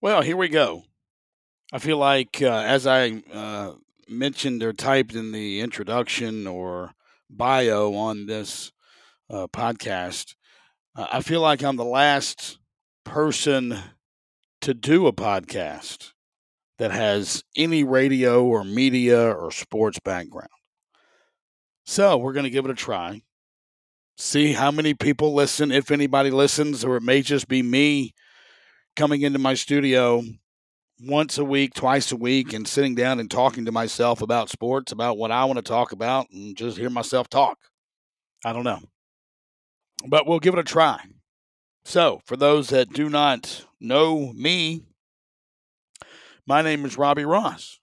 Well, here we go. I feel like, uh, as I uh, mentioned or typed in the introduction or bio on this uh, podcast, uh, I feel like I'm the last person to do a podcast that has any radio or media or sports background. So we're going to give it a try. See how many people listen, if anybody listens, or it may just be me coming into my studio once a week, twice a week, and sitting down and talking to myself about sports, about what I want to talk about, and just hear myself talk. I don't know. But we'll give it a try. So, for those that do not know me, my name is Robbie Ross.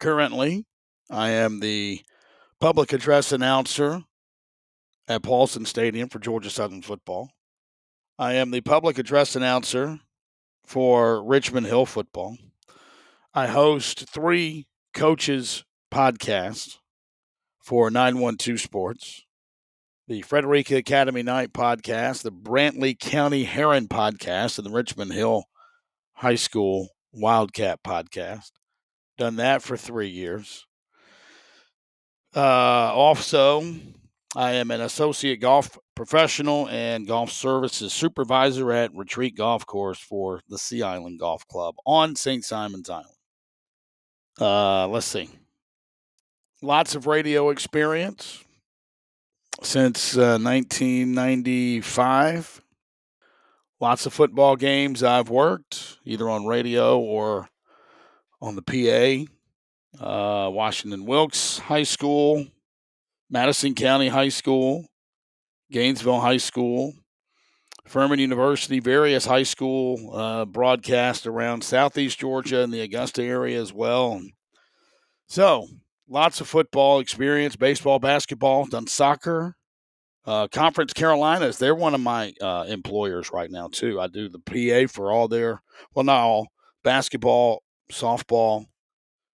Currently, I am the public address announcer at Paulson Stadium for Georgia Southern football. I am the public address announcer for Richmond Hill football. I host three coaches podcasts for 912 Sports, the Frederica Academy Knight podcast, the Brantley County Heron podcast, and the Richmond Hill High School Wildcat podcast. Done that for three years. Uh, also, I am an associate golf professional and golf services supervisor at Retreat Golf Course for the Sea Island Golf Club on St. Simon's Island. Uh, let's see. Lots of radio experience since uh, 1995. Lots of football games I've worked either on radio or on the PA. Uh, Washington Wilkes High School, Madison County High School, Gainesville High School, Furman University, various high school uh, broadcast around Southeast Georgia and the Augusta area as well. So, lots of football experience, baseball, basketball, done soccer. Uh, Conference Carolinas, they're one of my uh, employers right now, too. I do the PA for all their, well, not all, basketball, softball,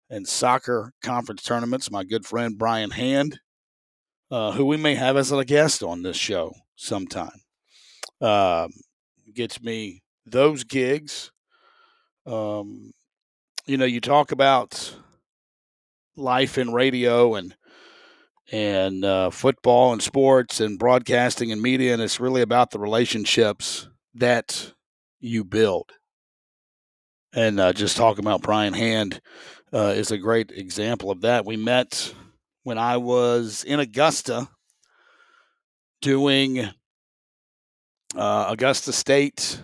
and soccer conference tournaments. My good friend Brian Hand uh, who we may have as a guest on this show sometime. Um, gets me those gigs. Um, you know, you talk about life in radio and and uh, football and sports and broadcasting and media, and it's really about the relationships that you build. And uh, just talking about Brian Hand uh, is a great example of that. We met when I was in Augusta doing uh, Augusta State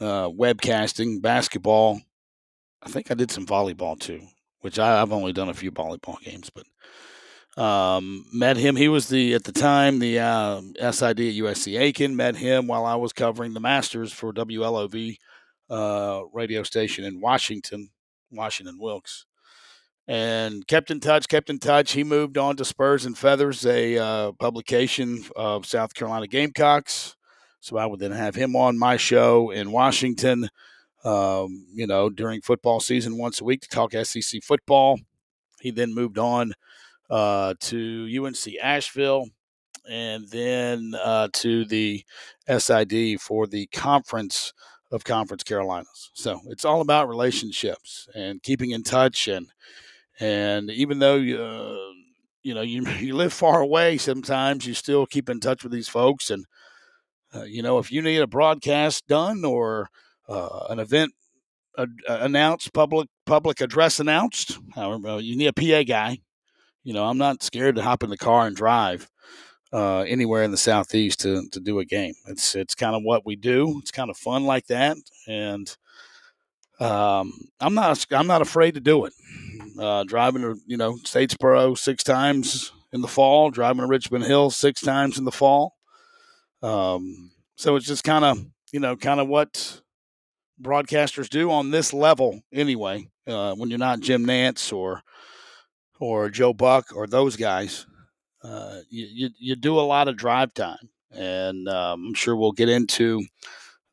uh, webcasting, basketball. I think I did some volleyball too, which I, have only done a few volleyball games, but um, met him. He was the at the time the uh, SID at USC Aiken. Met him while I was covering the Masters for WLOV uh, radio station in Washington, Washington Wilkes and kept in touch, kept in touch. He moved on to Spurs and Feathers, a uh, publication of South Carolina Gamecocks. So I would then have him on my show in Washington, um, you know, during football season once a week to talk SEC football. He then moved on uh, to UNC Asheville and then uh, to the SID for the conference of Conference Carolinas. So it's all about relationships and keeping in touch and and even though you, uh, you know you you live far away, sometimes you still keep in touch with these folks. And uh, you know, if you need a broadcast done or uh, an event uh, announced, public public address announced, you need a PA guy. You know, I'm not scared to hop in the car and drive uh, anywhere in the southeast to to do a game. It's it's kind of what we do. It's kind of fun like that, and um, I'm not I'm not afraid to do it. Uh, driving to you know Statesboro six times in the fall, driving to Richmond Hill six times in the fall. Um, so it's just kind of you know kind of what broadcasters do on this level anyway. Uh, when you're not Jim Nantz or or Joe Buck or those guys, uh, you, you, you do a lot of drive time, and um, I'm sure we'll get into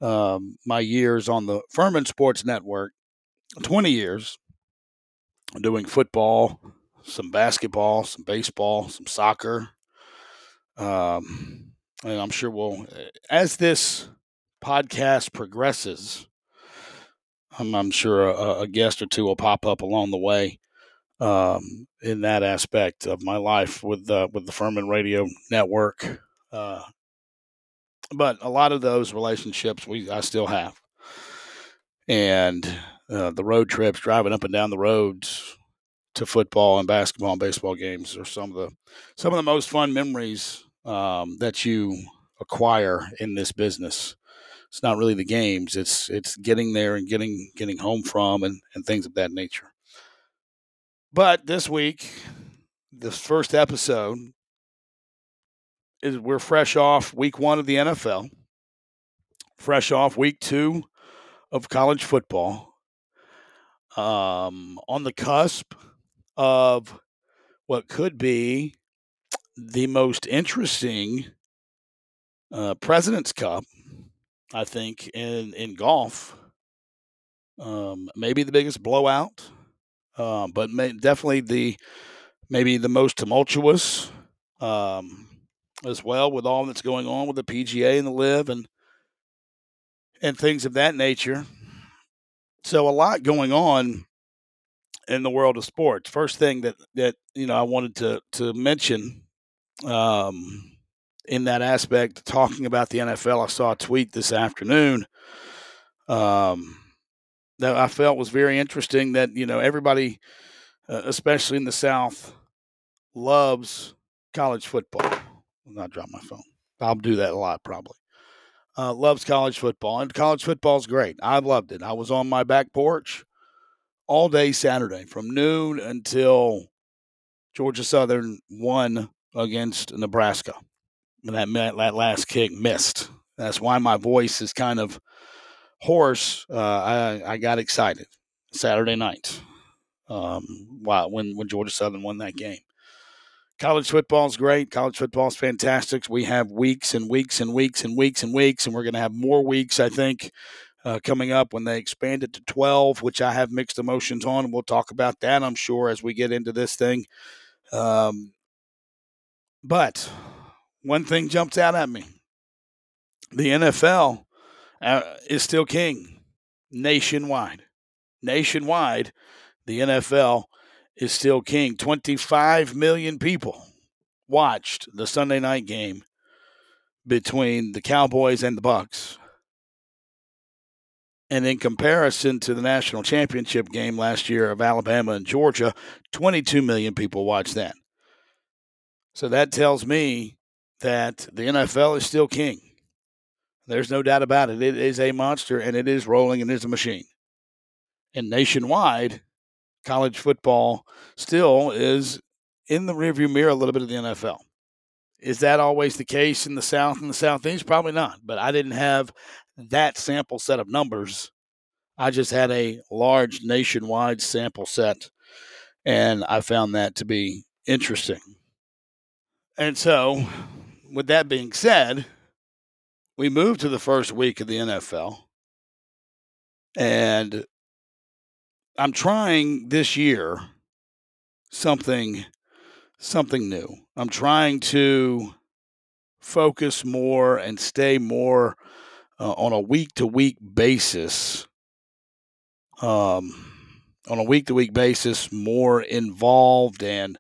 um, my years on the Furman Sports Network, 20 years doing football, some basketball, some baseball, some soccer. Um, and I'm sure we'll, as this podcast progresses, I'm, I'm sure a, a, guest or two will pop up along the way um, in that aspect of my life with uh, with the Furman Radio Network. Uh, but a lot of those relationships we I still have, and uh, the road trips, driving up and down the roads to football and basketball and baseball games are some of the some of the most fun memories um, that you acquire in this business. It's not really the games; it's it's getting there and getting getting home from and, and things of that nature. But this week, this first episode is we're fresh off week one of the NFL, fresh off week two of college football, um, on the cusp of what could be the most interesting uh, President's Cup, I think, in in golf. Um, maybe the biggest blowout, uh, but may, definitely the maybe the most tumultuous um, as well with all that's going on with the PGA and the LIV and and things of that nature. So a lot going on in the world of sports. First thing that that you know I wanted to to mention um, in that aspect, talking about the NFL, I saw a tweet this afternoon um, that I felt was very interesting. That you know everybody, uh, especially in the South, loves college football. I'll not drop my phone. I'll do that a lot probably. Uh, loves college football, and college football is great. I loved it. I was on my back porch all day Saturday from noon until Georgia Southern won against Nebraska. And that, that last kick missed. That's why my voice is kind of hoarse. Uh, I, I got excited Saturday night um, when, when Georgia Southern won that game. College football is great. College football is fantastic. We have weeks and weeks and weeks and weeks and weeks, and we're going to have more weeks, I think, uh, coming up when they expand it to 12, which I have mixed emotions on. We'll talk about that, I'm sure, as we get into this thing. Um, but one thing jumps out at me the NFL uh, is still king nationwide. Nationwide, the NFL is still king. 25 million people watched the Sunday night game between the Cowboys and the Bucks. And in comparison to the national championship game last year of Alabama and Georgia, 22 million people watched that. So that tells me that the NFL is still king. There's no doubt about it. It is a monster and it is rolling and it is a machine. And nationwide, college football still is in the rearview mirror a little bit of the NFL. Is that always the case in the South and the Southeast? Probably not. But I didn't have that sample set of numbers. I just had a large nationwide sample set. And I found that to be interesting. And so, with that being said, we move to the first week of the NFL. And I'm trying this year something something new. I'm trying to focus more and stay more uh, on a week to week basis. Um, on a week to week basis, more involved and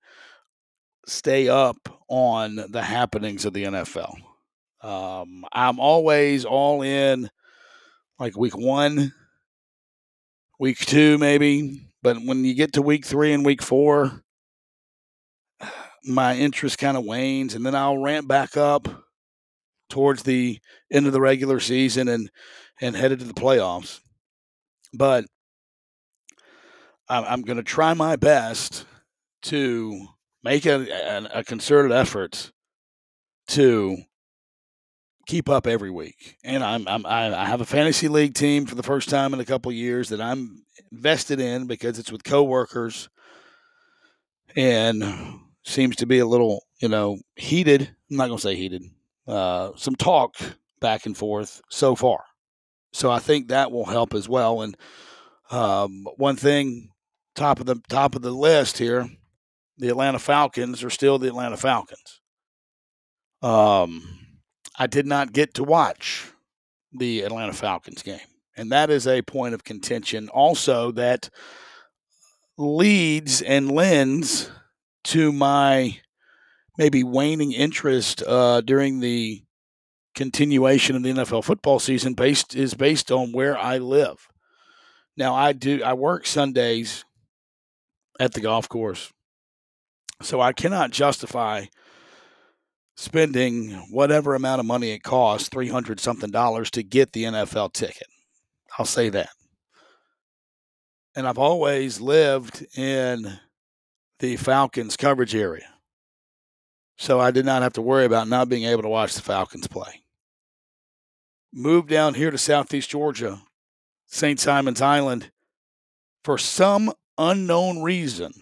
stay up on the happenings of the NFL. Um, I'm always all in like week one, week two, maybe. But when you get to week three and week four, my interest kind of wanes, and then I'll ramp back up towards the end of the regular season and and headed to the playoffs. But I'm, going to try my best to make a, a concerted effort to keep up every week. And I'm, I'm I have a fantasy league team for the first time in a couple years that I'm invested in because it's with coworkers and seems to be a little you know heated. I'm not to say heated. Uh, some talk back and forth so far. So I think that will help as well. And um, one thing, top of the top of the list here, the Atlanta Falcons are still the Atlanta Falcons. Um, I did not get to watch the Atlanta Falcons game, And that is a point of contention also that leads and lends to my maybe waning interest uh, during the continuation of the NFL football season based is based on where I live. Now I do I work Sundays at the golf course. So I cannot justify spending whatever amount of money it costs, 300 something dollars to get the NFL ticket. I'll say that. And I've always lived in the Falcons coverage area. So I did not have to worry about not being able to watch the Falcons play. Moved down here to Southeast Georgia, St. Simon's Island, for some unknown reason.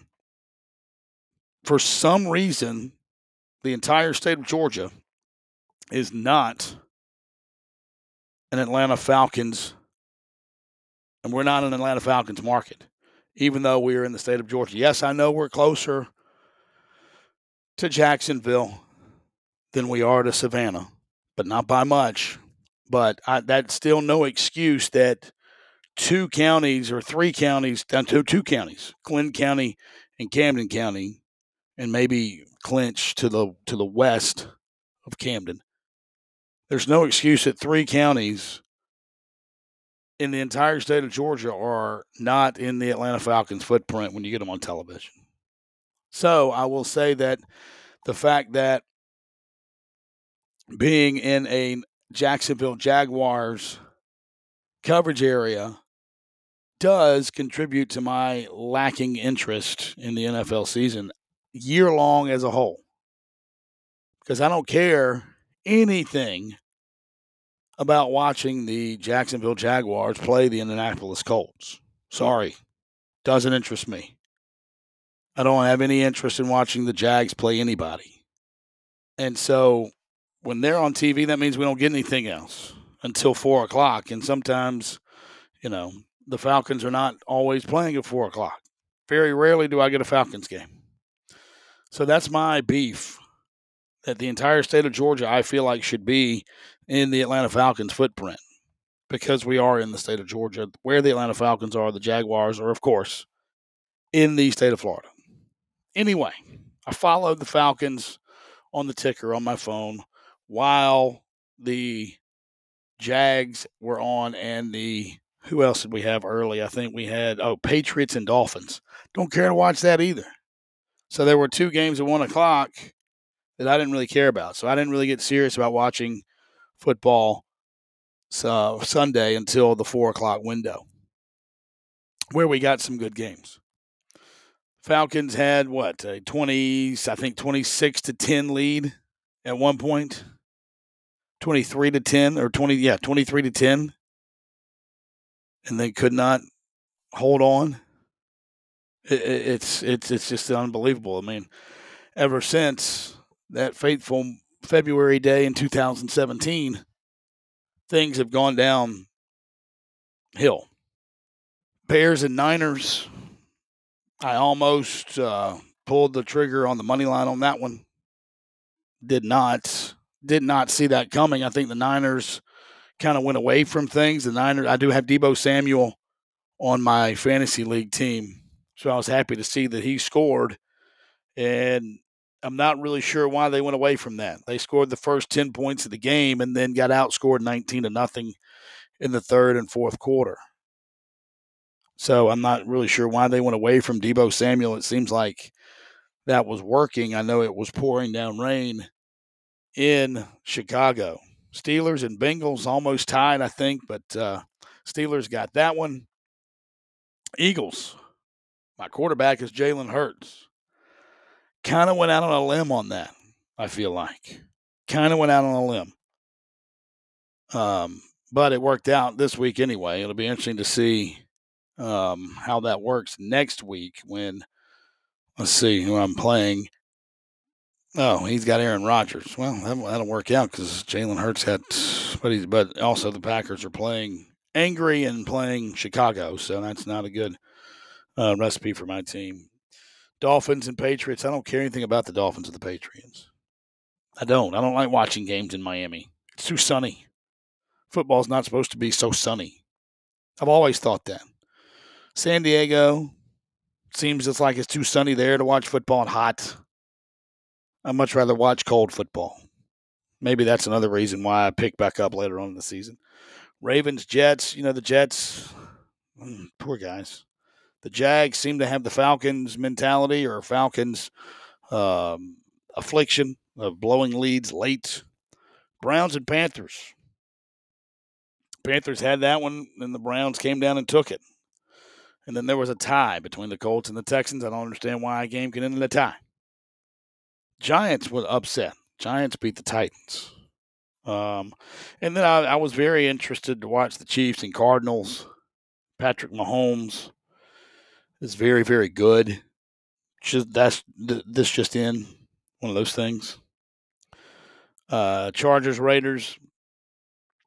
For some reason, the entire state of Georgia is not an Atlanta Falcons, and we're not an Atlanta Falcons market, even though we are in the state of Georgia. Yes, I know we're closer to Jacksonville than we are to Savannah, but not by much. But I, that's still no excuse that two counties or three counties, uh, down to two counties, Glynn County and Camden County, and maybe Clinch to the to the west of Camden. There's no excuse that three counties in the entire state of Georgia are not in the Atlanta Falcons footprint when you get them on television. So I will say that the fact that being in a Jacksonville Jaguars coverage area does contribute to my lacking interest in the NFL season year long as a whole. Because I don't care anything about watching the Jacksonville Jaguars play the Indianapolis Colts. Sorry, doesn't interest me. I don't have any interest in watching the Jags play anybody. And so when they're on TV, that means we don't get anything else until four o'clock. And sometimes, you know, the Falcons are not always playing at four o'clock. Very rarely do I get a Falcons game. So that's my beef that the entire state of Georgia, I feel like, should be in the Atlanta Falcons footprint because we are in the state of Georgia. Where the Atlanta Falcons are, the Jaguars are, of course, in the state of Florida. Anyway, I followed the Falcons on the ticker on my phone while the Jags were on and the who else did we have early? I think we had oh Patriots and Dolphins. Don't care to watch that either. So there were two games at one o'clock that I didn't really care about. So I didn't really get serious about watching football uh, Sunday until the four o'clock window, where we got some good games. Falcons had what a twenty, I think twenty six to ten lead at one point, twenty three to ten or twenty, yeah, twenty three to ten, and they could not hold on it, it's it's it's just unbelievable. I mean, ever since that fateful February day in 2017, things have gone down hill. Bears and Niners. I almost uh, pulled the trigger on the money line on that one. Did not did not see that coming. I think the Niners kind of went away from things. The Niners. I do have Deebo Samuel on my fantasy league team so I was happy to see that he scored. And I'm not really sure why they went away from that. They scored the first 10 points of the game and then got outscored 19 to nothing in the third and fourth quarter. So I'm not really sure why they went away from Deebo Samuel. It seems like that was working. I know it was pouring down rain in Chicago. Steelers and Bengals almost tied, I think, but uh, Steelers got that one. Eagles my quarterback is Jalen Hurts. Kind of went out on a limb on that, I feel like. Kind of went out on a limb. Um, but it worked out this week anyway. It'll be interesting to see um, how that works next week when, let's see who I'm playing. Oh, he's got Aaron Rodgers. Well, that'll, that'll work out because Jalen Hurts had, but he's, but also the Packers are playing angry and playing Chicago, so that's not a good uh, recipe for my team. Dolphins and Patriots. I don't care anything about the Dolphins or the Patriots. I don't. I don't like watching games in Miami. It's too sunny. Football's not supposed to be so sunny. I've always thought that. San Diego seems it's like it's too sunny there to watch football and hot. I'd much rather watch cold football. Maybe that's another reason why I pick back up later on in the season. Ravens, Jets, you know, the Jets, mm, poor guys. The Jags seem to have the Falcons mentality or Falcons um, affliction of blowing leads late. Browns and Panthers. Panthers had that one, and the Browns came down and took it. And then there was a tie between the Colts and the Texans. I don't understand why a game can end in a tie. Giants were upset. Giants beat the Titans. Um, and then I, I, was very interested to watch the Chiefs and Cardinals. Patrick Mahomes is very, very good. Just that's this just in one of those things. Uh, Chargers Raiders.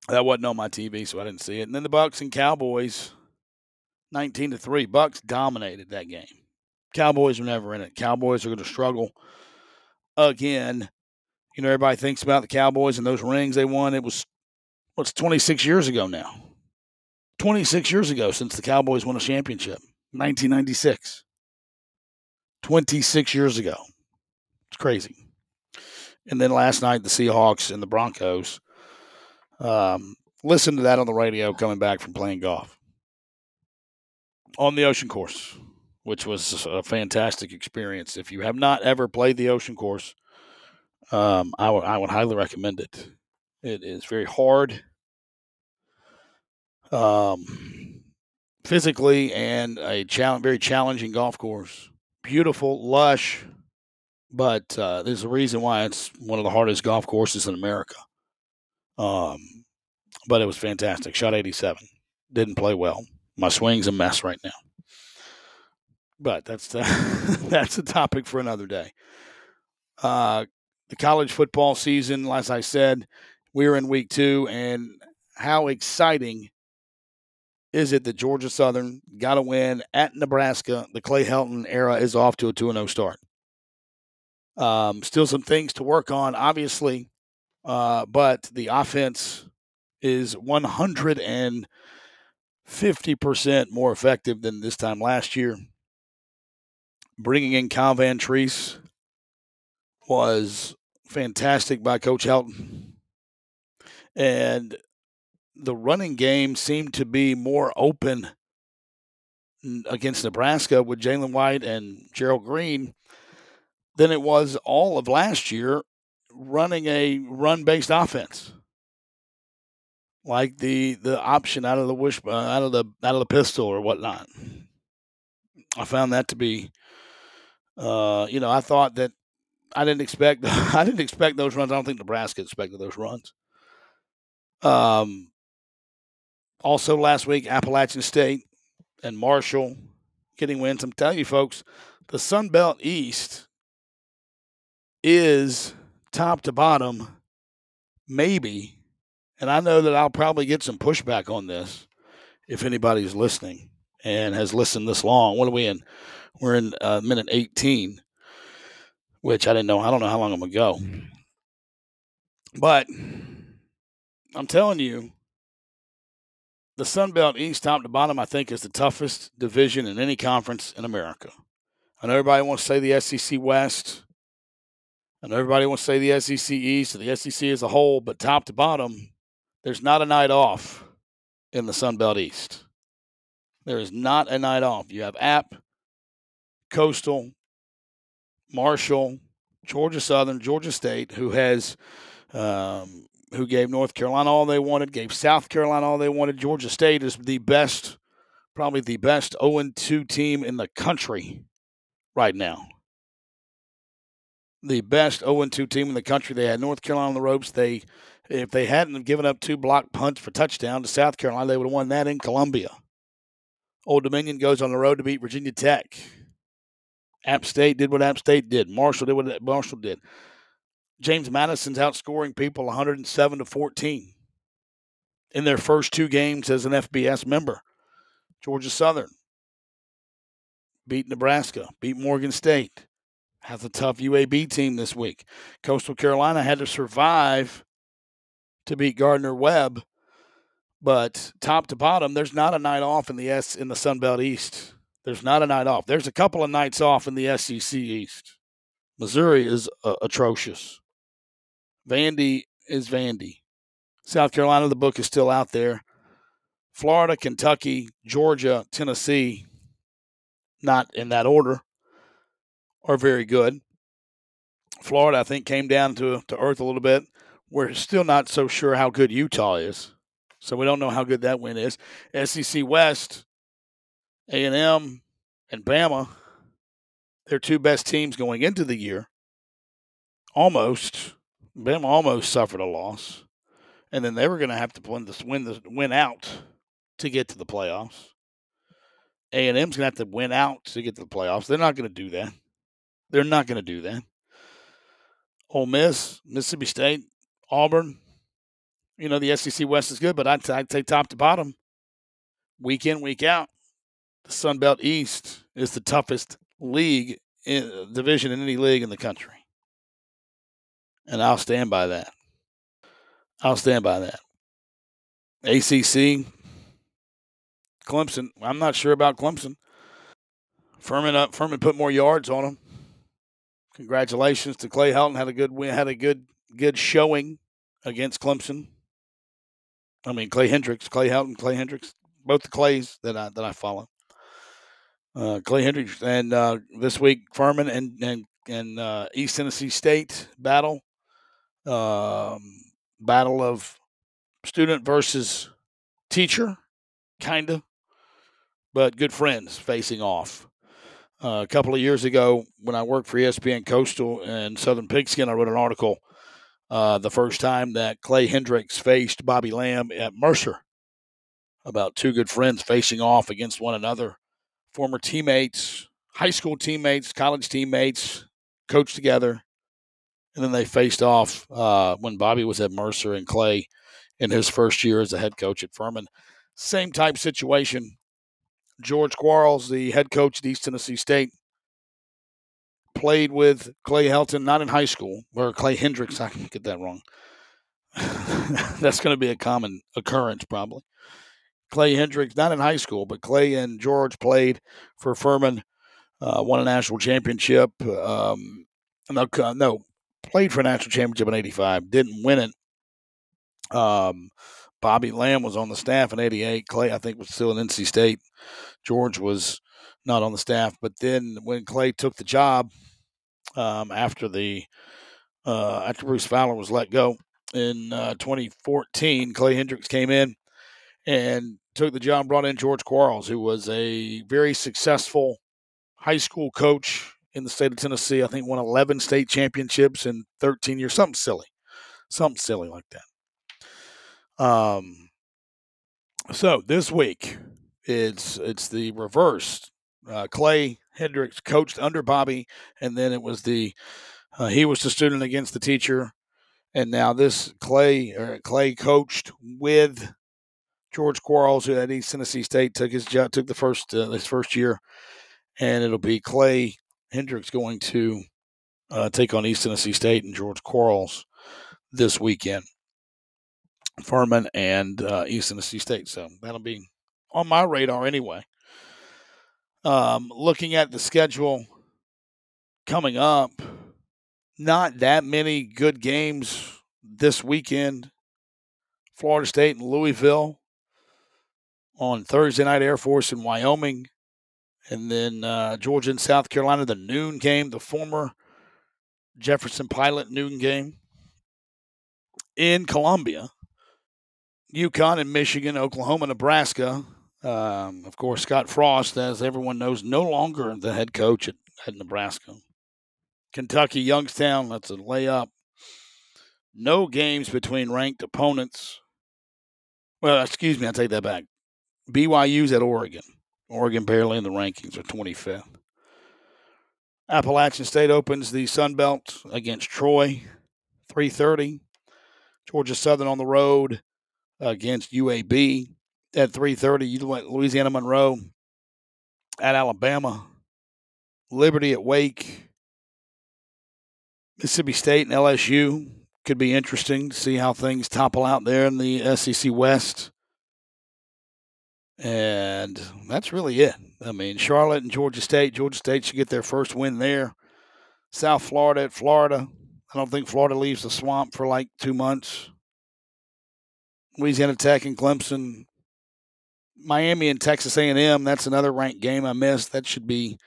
That wasn't on my TV, so I didn't see it. And then the Bucks and Cowboys, nineteen to three. Bucks dominated that game. Cowboys were never in it. Cowboys are going to struggle again. You know, everybody thinks about the Cowboys and those rings they won. It was what's 26 years ago now. 26 years ago since the Cowboys won a championship. 1996. 26 years ago. It's crazy. And then last night, the Seahawks and the Broncos. Um, listen to that on the radio coming back from playing golf on the ocean course, which was a fantastic experience. If you have not ever played the ocean course, um, I, w- I would highly recommend it. It is very hard um, physically and a challenge, very challenging golf course. Beautiful, lush, but uh, there's a reason why it's one of the hardest golf courses in America. Um, but it was fantastic. Shot 87. Didn't play well. My swing's a mess right now. But that's the, that's a topic for another day. Uh, the college football season, as I said, we're in week two, and how exciting is it that Georgia Southern got a win at Nebraska? The Clay Helton era is off to a 2 0 start. Um, still some things to work on, obviously, uh, but the offense is 150% more effective than this time last year. Bringing in Kyle Vantrease was fantastic by Coach Helton. And the running game seemed to be more open against Nebraska with Jalen White and Gerald Green than it was all of last year running a run based offense. Like the the option out of the wish uh, out of the out of the pistol or whatnot. I found that to be uh, you know, I thought that I didn't expect I didn't expect those runs. I don't think Nebraska expected those runs. Um also last week Appalachian State and Marshall getting wins. I'm telling you folks, the Sun Belt East is top to bottom, maybe, and I know that I'll probably get some pushback on this if anybody's listening and has listened this long. What are we in? We're in uh, minute 18, which I didn't know. I don't know how long I'm going to go. But I'm telling you, the Sun Belt East, top to bottom, I think is the toughest division in any conference in America. I know everybody wants to say the SEC West. And everybody wants to say the SEC East or the SEC as a whole, but top to bottom, there's not a night off in the Sun Belt East. There is not a night off. You have App, Coastal, Marshall, Georgia Southern, Georgia State, who has um, who gave North Carolina all they wanted, gave South Carolina all they wanted. Georgia State is the best, probably the best 0 2 team in the country right now the best 0 2 team in the country. They had North Carolina on the ropes. They, if they hadn't given up two block punts for touchdown to South Carolina, they would have won that in Columbia. Old Dominion goes on the road to beat Virginia Tech. App State did what App State did. Marshall did what Marshall did. James Madison's outscoring people 107 to 14 in their first two games as an FBS member. Georgia Southern beat Nebraska, beat Morgan State has a tough UAB team this week. Coastal Carolina had to survive to beat Gardner Webb, But top to bottom, there's not a night off in the S in the Sun Belt East. There's not a night off. There's a couple of nights off in the SEC East. Missouri is uh, atrocious. Vandy is Vandy. South Carolina, the book is still out there. Florida, Kentucky, Georgia, Tennessee, not in that order, are very good. Florida, I think, came down to, to earth a little bit. We're still not so sure how good Utah is. So we don't know how good that win is. SEC West, A&M, and Bama, their two best teams going into the year. Almost. Bama almost suffered a loss. And then they were going to have to win the, win the win out to get to the playoffs. A&M's going to have to win out to get to the playoffs. They're not going to do that. They're not going to do that. Ole Miss, Mississippi State, Auburn. You know, the SEC West is good, but I'd, I'd say top to bottom, week in, week out, the Sun Belt East is the toughest league in, division in any league in the country. And I'll stand by that. I'll stand by that. ACC, Clemson. I'm not sure about Clemson. Furman up. Furman put more yards on them. Congratulations to Clay Helton. Had a good win. Had a good good showing against Clemson. I mean Clay Hendricks, Clay Helton, Clay Hendricks, both the Clays that I that I follow. Uh, Clay Hendricks and uh, this week Furman and and and uh, East Tennessee State battle, um, battle of student versus teacher, kind of, but good friends facing off. Uh, a couple of years ago, when I worked for ESPN Coastal and Southern Pigskin, I wrote an article uh, the first time that Clay Hendricks faced Bobby Lamb at Mercer about two good friends facing off against one another, former teammates, high school teammates, college teammates, coached together. And then they faced off uh, when Bobby was at Mercer and Clay in his first year as a head coach at Furman. Same type situation George Quarles, the head coach at East Tennessee State, played with Clay Helton, not in high school, or Clay Hendricks. I can get that wrong. That's going to be a common occurrence, probably. Clay Hendricks, not in high school, but Clay and George played for Furman, uh, won a national championship. Um, no, no, played for a national championship in '85, didn't win it. Um, Bobby Lamb was on the staff in '88. Clay, I think, was still in NC State. George was not on the staff. But then when Clay took the job um, after the uh, after Bruce Fowler was let go in uh, 2014, Clay Hendricks came in and took the job. Brought in George Quarles, who was a very successful high school coach in the state of Tennessee. I think won 11 state championships in 13 years. Something silly, something silly like that. Um, so this week it's it's the reverse. Uh, Clay Hendricks coached under Bobby, and then it was the uh, he was the student against the teacher, and now this Clay or Clay coached with George Quarles, who at East Tennessee State took his took the first uh, his first year, and it'll be Clay Hendricks going to uh, take on East Tennessee State and George Quarles this weekend. Furman and uh, East Tennessee State. So that'll be on my radar anyway. Um, looking at the schedule coming up, not that many good games this weekend. Florida State and Louisville on Thursday night, Air Force in Wyoming. And then uh, Georgia and South Carolina, the noon game, the former Jefferson Pilot noon game in Columbia. UConn and Michigan, Oklahoma, Nebraska. Um, of course, Scott Frost, as everyone knows, no longer the head coach at, at Nebraska. Kentucky, Youngstown, that's a layup. No games between ranked opponents. Well, excuse me, I take that back. BYU's at Oregon. Oregon barely in the rankings are 25th. Appalachian State opens the Sun Belt against Troy, 3:30. Georgia Southern on the road against UAB at 3:30. You went Louisiana Monroe at Alabama. Liberty at Wake. Mississippi State and LSU could be interesting to see how things topple out there in the SEC West. And that's really it. I mean, Charlotte and Georgia State. Georgia State should get their first win there. South Florida at Florida. I don't think Florida leaves the swamp for like two months. Louisiana Tech and Clemson. Miami and Texas A&M. That's another ranked game I missed. That should be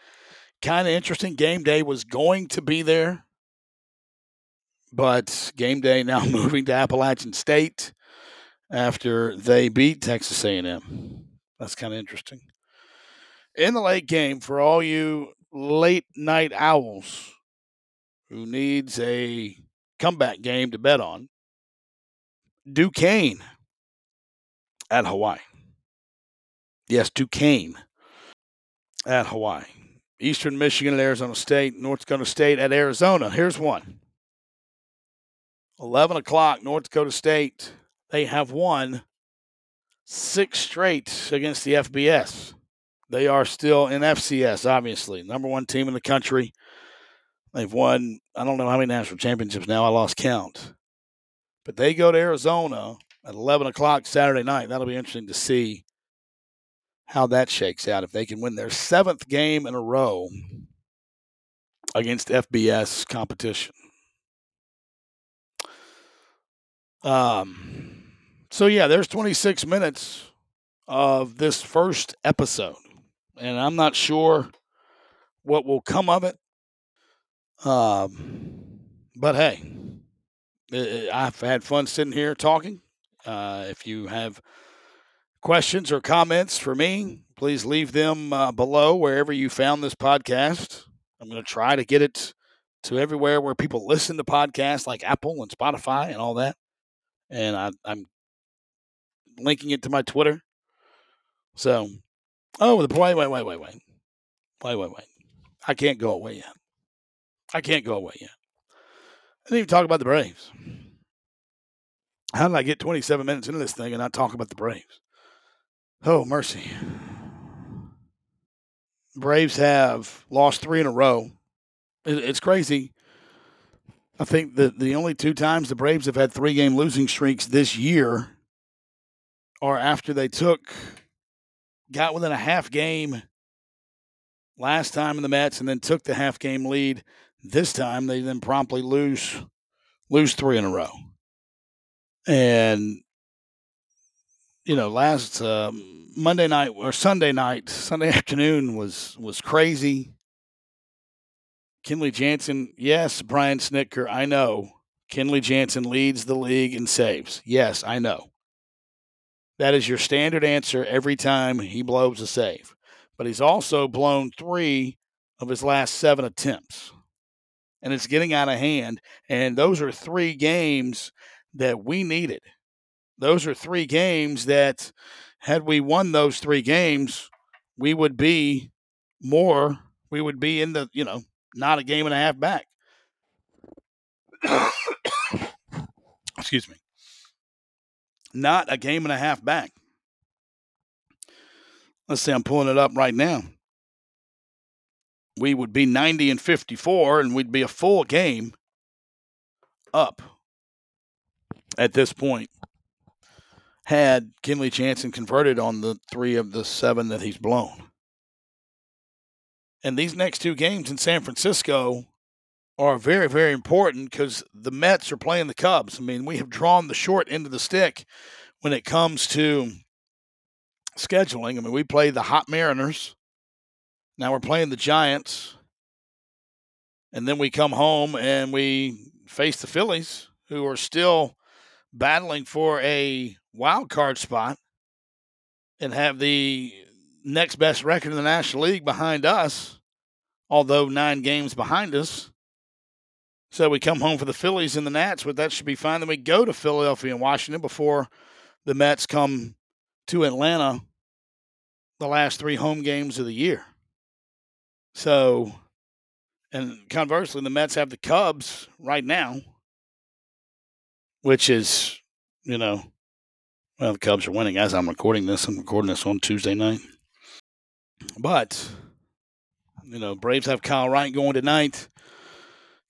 kind of interesting. Game day was going to be there, but game day now moving to Appalachian State after they beat Texas A&M. That's kind of interesting. In the late game, for all you late night owls who needs a comeback game to bet on, Duquesne at Hawaii. Yes, Duquesne at Hawaii. Eastern Michigan at Arizona State, North Dakota State at Arizona. Here's one. 11 o'clock, North Dakota State. They have won six straight against the FBS. They are still in FCS, obviously. Number one team in the country. They've won, I don't know how many national championships now. I lost count. But they go to Arizona at 11 o'clock Saturday night. That'll be interesting to see how that shakes out. If they can win their seventh game in a row against FBS competition. Um, so, yeah, there's 26 minutes of this first episode. And I'm not sure what will come of it. Um, but hey, I've had fun sitting here talking. Uh, if you have questions or comments for me, please leave them uh, below wherever you found this podcast. I'm going to try to get it to everywhere where people listen to podcasts like Apple and Spotify and all that. And I, I'm linking it to my Twitter. So, oh, the wait, wait, wait, wait, wait, wait, wait, wait. I can't go away yet. I can't go away yet. I didn't even talk about the Braves. How did I get 27 minutes into this thing and not talk about the Braves? Oh, mercy. Braves have lost three in a row. It's crazy. I think that the only two times the Braves have had three game losing streaks this year are after they took, got within a half game last time in the Mets and then took the half game lead this time they then promptly lose lose three in a row. And you know, last uh, Monday night or Sunday night, Sunday afternoon was was crazy. Kenley Jansen, yes, Brian Snitker, I know. Kenley Jansen leads the league in saves. Yes, I know. That is your standard answer every time he blows a save. But he's also blown three of his last seven attempts and it's getting out of hand. And those are three games that we needed. Those are three games that, had we won those three games, we would be more, we would be in the, you know, not a game and a half back. Excuse me. Not a game and a half back. Let's see, I'm pulling it up right now we would be 90 and 54 and we'd be a full game up at this point had Kenley Jansen converted on the three of the seven that he's blown. And these next two games in San Francisco are very, very important because the Mets are playing the Cubs. I mean, we have drawn the short end of the stick when it comes to scheduling. I mean, we play the Hot Mariners now we're playing the Giants. And then we come home and we face the Phillies, who are still battling for a wild card spot and have the next best record in the National League behind us, although nine games behind us. So we come home for the Phillies and the Nats, but that should be fine. Then we go to Philadelphia and Washington before the Mets come to Atlanta the last three home games of the year. So, and conversely, the Mets have the Cubs right now, which is, you know, well, the Cubs are winning as I'm recording this. I'm recording this on Tuesday night. But, you know, Braves have Kyle Wright going tonight.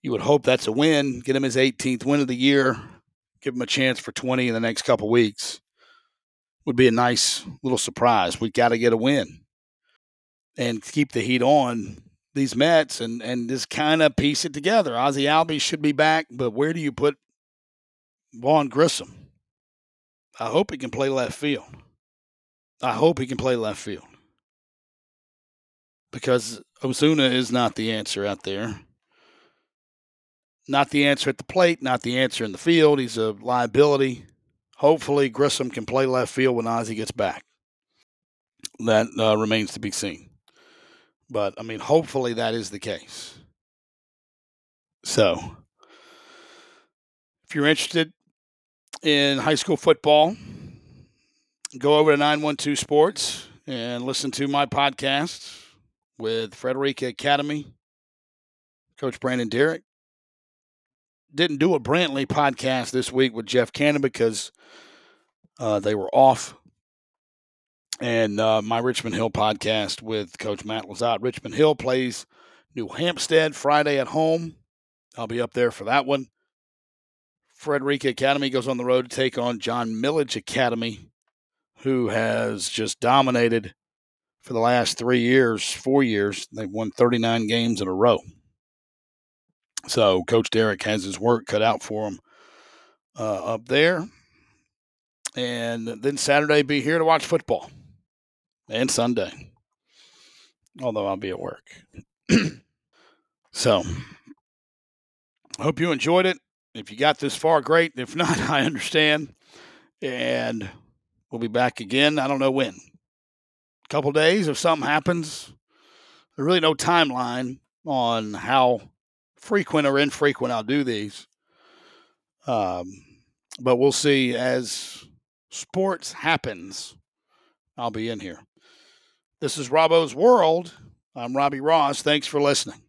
You would hope that's a win, get him his 18th win of the year, give him a chance for 20 in the next couple weeks. would be a nice little surprise. We've got to get a win and keep the heat on these Mets and and just kind of piece it together. Ozzie Albies should be back, but where do you put Vaughn Grissom? I hope he can play left field. I hope he can play left field because Osuna is not the answer out there. Not the answer at the plate, not the answer in the field. He's a liability. Hopefully, Grissom can play left field when Ozzie gets back. That uh, remains to be seen. But, I mean, hopefully that is the case. So, if you're interested in high school football, go over to 912 Sports and listen to my podcast with Frederica Academy, Coach Brandon Derrick. Didn't do a Brantley podcast this week with Jeff Cannon because uh, they were off. And uh, my Richmond Hill podcast with Coach Matt LeZotte. Richmond Hill plays New Hampstead Friday at home. I'll be up there for that one. Frederica Academy goes on the road to take on John Milledge Academy, who has just dominated for the last three years, four years. They've won 39 games in a row. So Coach Derek has his work cut out for him uh, up there. And then Saturday, be here to watch football. And Sunday, although I'll be at work. so, I hope you enjoyed it. If you got this far, great. If not, I understand. And we'll be back again. I don't know when. A couple days if something happens. There's really no timeline on how frequent or infrequent I'll do these. Um, but we'll see as sports happens. I'll be in here. This is Robbo's World. I'm Robbie Ross. Thanks for listening.